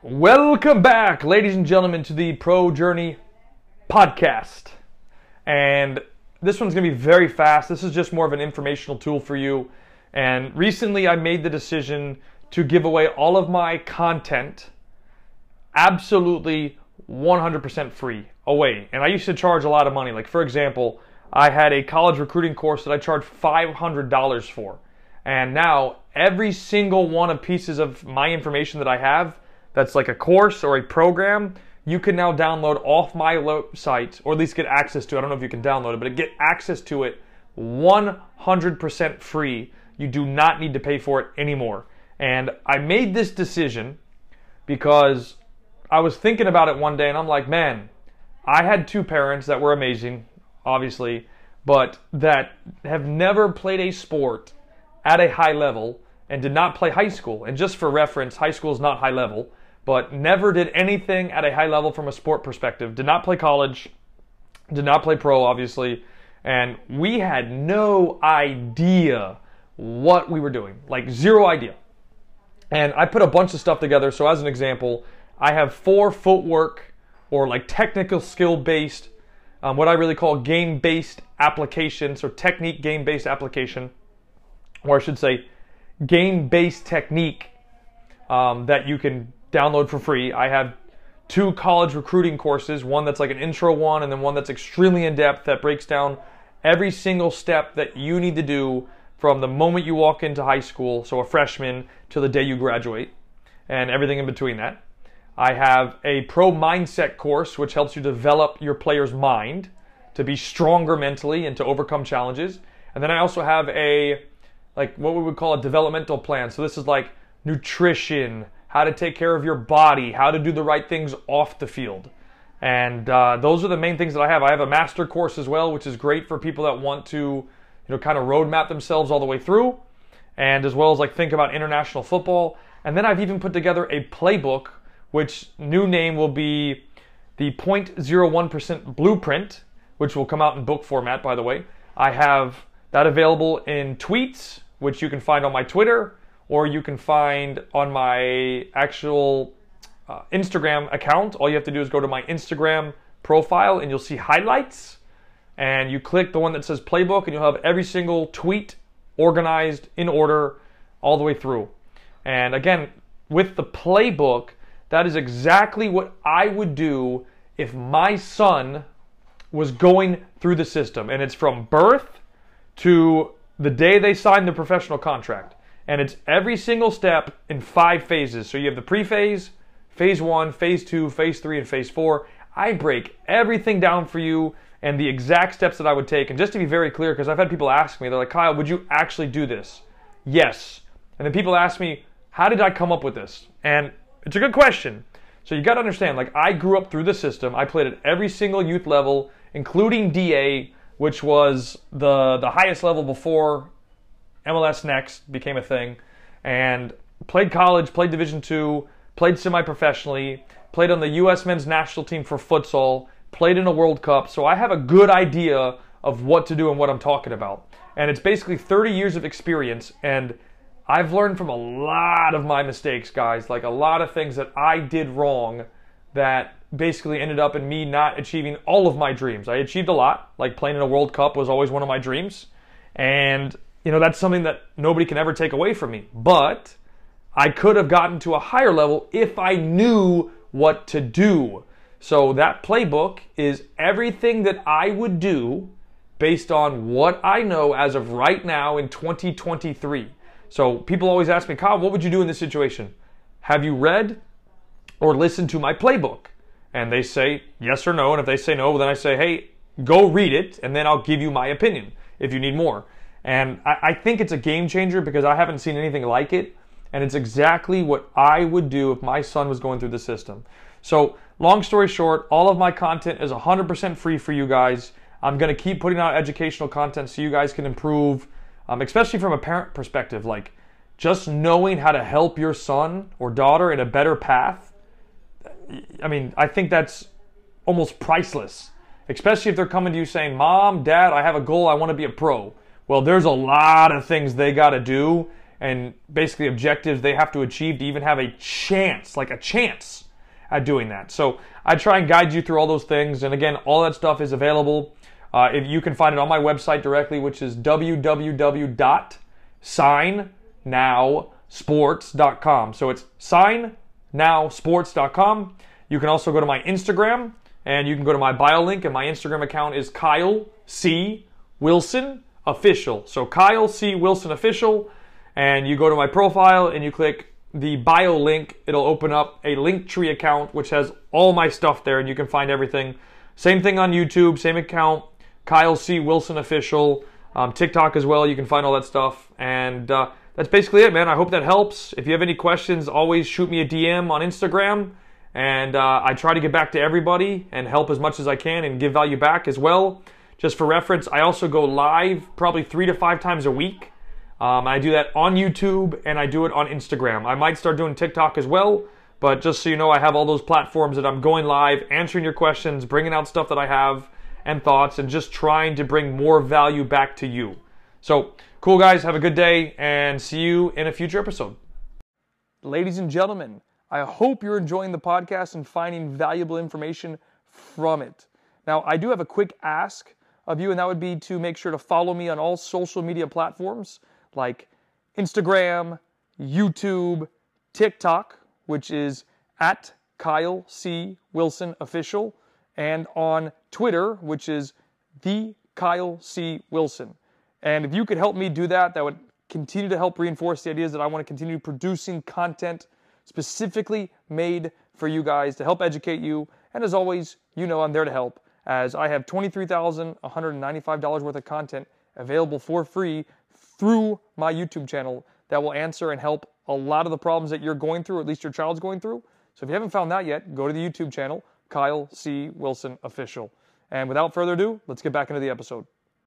Welcome back, ladies and gentlemen, to the Pro Journey podcast. And this one's going to be very fast. This is just more of an informational tool for you. And recently, I made the decision to give away all of my content absolutely 100% free away. And I used to charge a lot of money. Like, for example, I had a college recruiting course that I charged $500 for. And now, every single one of pieces of my information that I have that's like a course or a program, you can now download off my site, or at least get access to. I don't know if you can download it, but get access to it 100% free. You do not need to pay for it anymore. And I made this decision because I was thinking about it one day, and I'm like, man, I had two parents that were amazing, obviously, but that have never played a sport at a high level and did not play high school. And just for reference, high school is not high level but never did anything at a high level from a sport perspective. Did not play college, did not play pro, obviously, and we had no idea what we were doing. Like, zero idea. And I put a bunch of stuff together. So, as an example, I have four footwork or like technical skill based, um, what I really call game based applications or technique game based application, or I should say, game based technique um, that you can download for free. I have two college recruiting courses, one that's like an intro one and then one that's extremely in depth that breaks down every single step that you need to do from the moment you walk into high school, so a freshman, to the day you graduate, and everything in between that. I have a pro mindset course, which helps you develop your player's mind to be stronger mentally and to overcome challenges. And then I also have a, like, what we would call a developmental plan. So this is like nutrition, how to take care of your body, how to do the right things off the field. And uh, those are the main things that I have. I have a master course as well, which is great for people that want to, you know, kind of roadmap themselves all the way through, and as well as like think about international football. And then I've even put together a playbook, which new name will be the 0.01% blueprint, which will come out in book format, by the way. I have that available in tweets, which you can find on my Twitter, or you can find on my actual uh, Instagram account. All you have to do is go to my Instagram profile and you'll see highlights. And you click the one that says playbook, and you'll have every single tweet organized in order all the way through. And again, with the playbook, that is exactly what I would do if my son was going through the system. And it's from birth to the day they sign the professional contract and it's every single step in five phases. So you have the pre-phase, phase one, phase two, phase three, and phase four. I break everything down for you and the exact steps that I would take. And just to be very clear, because I've had people ask me, they're like, Kyle, would you actually do this? Yes. And then people ask me, how did I come up with this? And it's a good question. So you got to understand, like I grew up through the system. I played at every single youth level, including DA, which was the the highest level before MLS Next became a thing, and played college, played Division two, played semi-professionally, played on the U.S. men's national team for futsal, played in a World Cup, so I have a good idea of what to do and what I'm talking about. And it's basically 30 years of experience, and I've learned from a lot of my mistakes, guys. Like a lot of things that I did wrong that basically ended up in me not achieving all of my dreams. I achieved a lot, like playing in a World Cup was always one of my dreams. And you know, that's something that nobody can ever take away from me. But I could have gotten to a higher level if I knew what to do. So that playbook is everything that I would do based on what I know as of right now in 2023. So people always ask me, Kyle, what would you do in this situation? Have you read or listened to my playbook? And they say yes or no. And if they say no, then I say, hey, go read it, and then I'll give you my opinion if you need more. And I, I think it's a game changer because I haven't seen anything like it. And it's exactly what I would do if my son was going through the system. So, long story short, all of my content is 100% free for you guys. I'm going to keep putting out educational content so you guys can improve, um, especially from a parent perspective. Like, just knowing how to help your son or daughter in a better path. I mean, I think that's almost priceless, especially if they're coming to you saying, Mom, Dad, I have a goal, I want to be a pro. Well, there's a lot of things they got to do and basically objectives they have to achieve to even have a chance, like a chance at doing that. So I try and guide you through all those things. And again, all that stuff is available. Uh, if you can find it on my website directly, which is www.signnowsports.com. So it's signnowsports.com. You can also go to my Instagram and you can go to my bio link, and my Instagram account is Kyle C. Wilson Official. So Kyle C. Wilson Official, and you go to my profile and you click the bio link. It'll open up a Linktree account which has all my stuff there, and you can find everything. Same thing on YouTube, same account, Kyle C. Wilson Official, um, TikTok as well. You can find all that stuff, and uh, that's basically it, man. I hope that helps. If you have any questions, always shoot me a DM on Instagram. And uh, I try to get back to everybody and help as much as I can and give value back as well. Just for reference, I also go live probably three to five times a week. Um, I do that on YouTube and I do it on Instagram. I might start doing TikTok as well, but just so you know, I have all those platforms that I'm going live, answering your questions, bringing out stuff that I have and thoughts, and just trying to bring more value back to you. So, cool guys, have a good day and see you in a future episode. Ladies and gentlemen, I hope you're enjoying the podcast and finding valuable information from it. Now, I do have a quick ask of you, and that would be to make sure to follow me on all social media platforms like Instagram, YouTube, TikTok, which is at Kyle C. Wilson Official, and on Twitter, which is the Kyle C. Wilson. And if you could help me do that, that would continue to help reinforce the ideas that I want to continue producing content specifically made for you guys to help educate you. And as always, you know I'm there to help as I have $23,195 worth of content available for free through my YouTube channel that will answer and help a lot of the problems that you're going through, at least your child's going through. So if you haven't found that yet, go to the YouTube channel, Kyle C. Wilson Official. And without further ado, let's get back into the episode.